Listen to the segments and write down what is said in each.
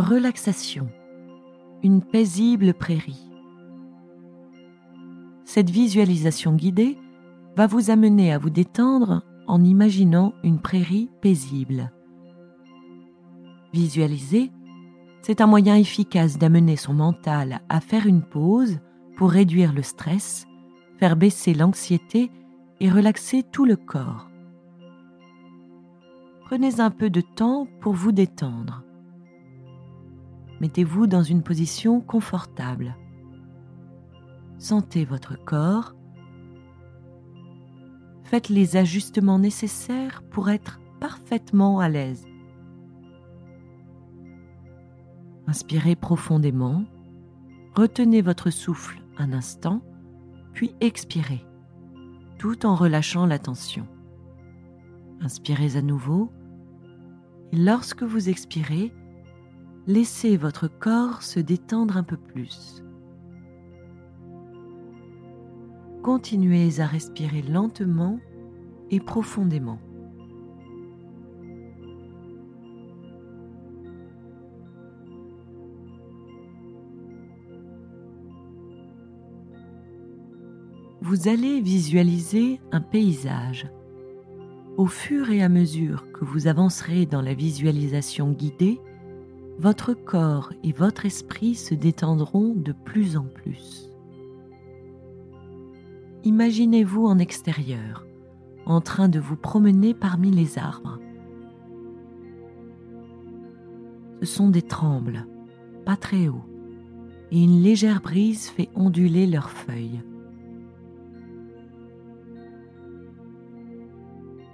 Relaxation. Une paisible prairie. Cette visualisation guidée va vous amener à vous détendre en imaginant une prairie paisible. Visualiser, c'est un moyen efficace d'amener son mental à faire une pause pour réduire le stress, faire baisser l'anxiété et relaxer tout le corps. Prenez un peu de temps pour vous détendre. Mettez-vous dans une position confortable. Sentez votre corps. Faites les ajustements nécessaires pour être parfaitement à l'aise. Inspirez profondément, retenez votre souffle un instant, puis expirez, tout en relâchant la tension. Inspirez à nouveau et lorsque vous expirez, laissez votre corps se détendre un peu plus. Continuez à respirer lentement et profondément. Vous allez visualiser un paysage au fur et à mesure que vous avancerez dans la visualisation guidée, votre corps et votre esprit se détendront de plus en plus. Imaginez-vous en extérieur, en train de vous promener parmi les arbres. Ce sont des trembles, pas très hauts, et une légère brise fait onduler leurs feuilles.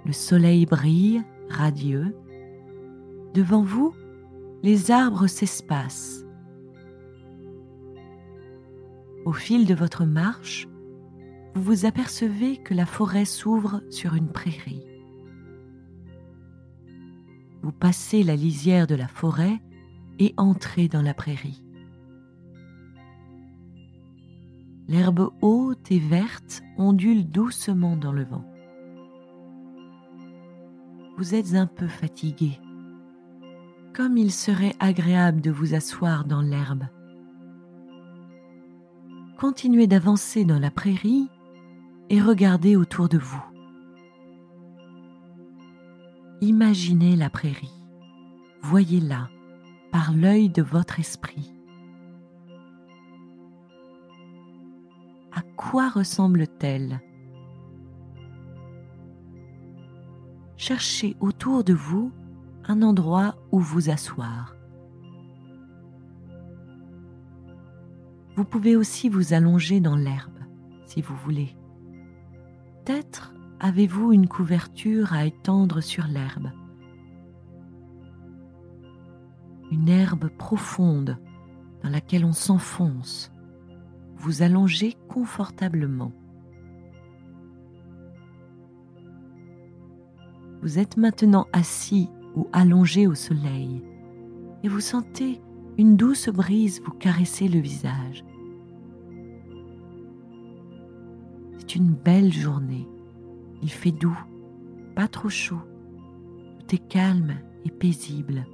Le soleil brille, radieux. Devant vous, les arbres s'espacent. Au fil de votre marche, vous vous apercevez que la forêt s'ouvre sur une prairie. Vous passez la lisière de la forêt et entrez dans la prairie. L'herbe haute et verte ondule doucement dans le vent vous êtes un peu fatigué. Comme il serait agréable de vous asseoir dans l'herbe. Continuez d'avancer dans la prairie et regardez autour de vous. Imaginez la prairie, voyez-la par l'œil de votre esprit. À quoi ressemble-t-elle? Cherchez autour de vous un endroit où vous asseoir. Vous pouvez aussi vous allonger dans l'herbe si vous voulez. Peut-être avez-vous une couverture à étendre sur l'herbe. Une herbe profonde dans laquelle on s'enfonce. Vous allongez confortablement. Vous êtes maintenant assis ou allongé au soleil et vous sentez une douce brise vous caresser le visage. C'est une belle journée. Il fait doux, pas trop chaud. Tout est calme et paisible.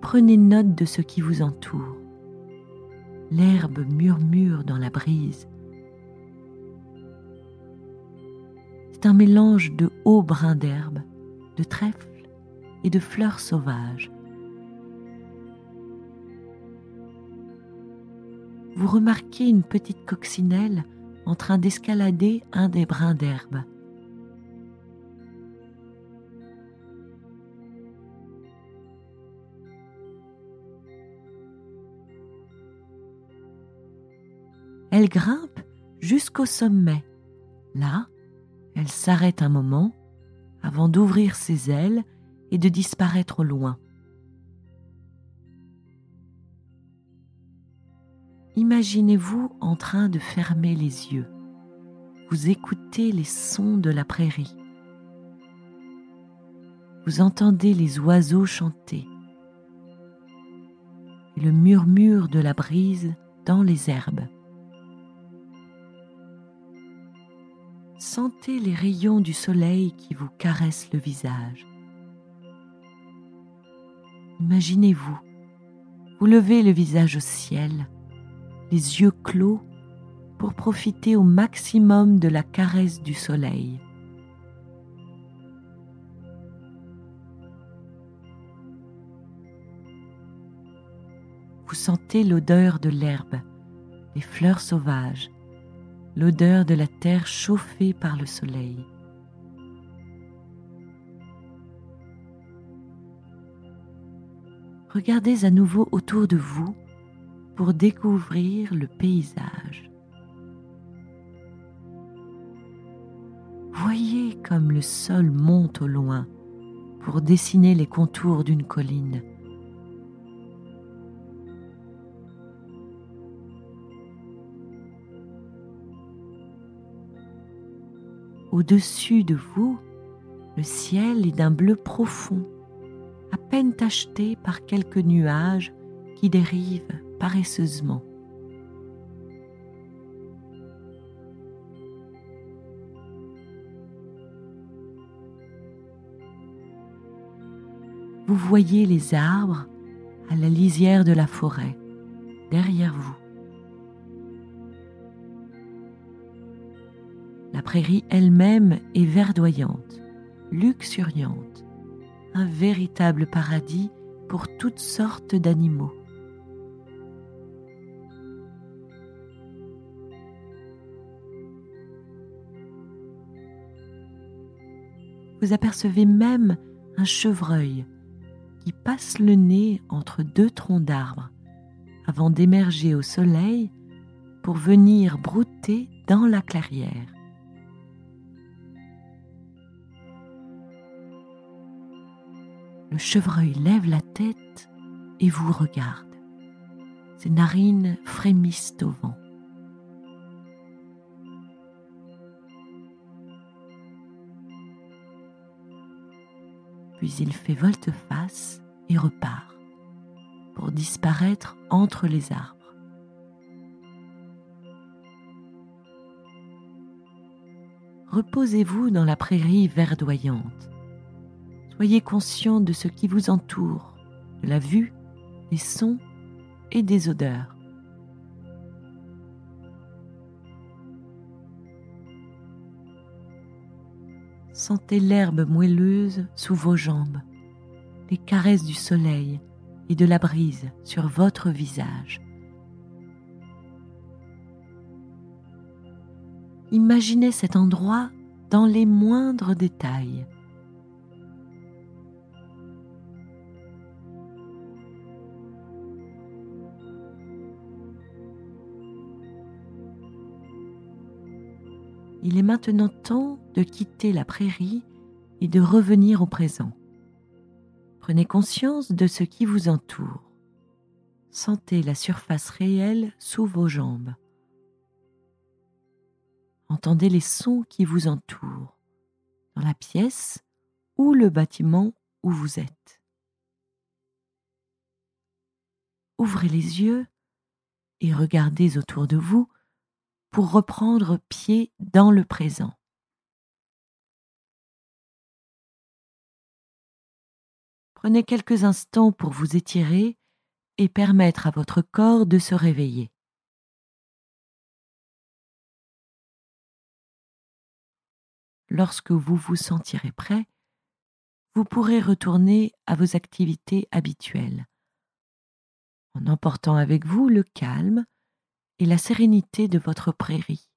Prenez note de ce qui vous entoure. L'herbe murmure dans la brise un mélange de hauts brins d'herbe, de trèfle et de fleurs sauvages. Vous remarquez une petite coccinelle en train d'escalader un des brins d'herbe. Elle grimpe jusqu'au sommet. Là, elle s'arrête un moment avant d'ouvrir ses ailes et de disparaître au loin. Imaginez-vous en train de fermer les yeux. Vous écoutez les sons de la prairie. Vous entendez les oiseaux chanter et le murmure de la brise dans les herbes. Sentez les rayons du soleil qui vous caressent le visage. Imaginez-vous, vous levez le visage au ciel, les yeux clos pour profiter au maximum de la caresse du soleil. Vous sentez l'odeur de l'herbe, des fleurs sauvages, l'odeur de la terre chauffée par le soleil. Regardez à nouveau autour de vous pour découvrir le paysage. Voyez comme le sol monte au loin pour dessiner les contours d'une colline. Au-dessus de vous, le ciel est d'un bleu profond, à peine tacheté par quelques nuages qui dérivent paresseusement. Vous voyez les arbres à la lisière de la forêt, derrière vous. La prairie elle-même est verdoyante, luxuriante, un véritable paradis pour toutes sortes d'animaux. Vous apercevez même un chevreuil qui passe le nez entre deux troncs d'arbres avant d'émerger au soleil pour venir brouter dans la clairière. Le chevreuil lève la tête et vous regarde. Ses narines frémissent au vent. puis il fait volte-face et repart pour disparaître entre les arbres. Reposez-vous dans la prairie verdoyante. Soyez conscient de ce qui vous entoure, de la vue, des sons et des odeurs. Sentez l'herbe moelleuse sous vos jambes, les caresses du soleil et de la brise sur votre visage. Imaginez cet endroit dans les moindres détails. Il est maintenant temps de quitter la prairie et de revenir au présent. Prenez conscience de ce qui vous entoure. Sentez la surface réelle sous vos jambes. Entendez les sons qui vous entourent dans la pièce ou le bâtiment où vous êtes. Ouvrez les yeux et regardez autour de vous pour reprendre pied dans le présent. Prenez quelques instants pour vous étirer et permettre à votre corps de se réveiller. Lorsque vous vous sentirez prêt, vous pourrez retourner à vos activités habituelles, en emportant avec vous le calme et la sérénité de votre prairie.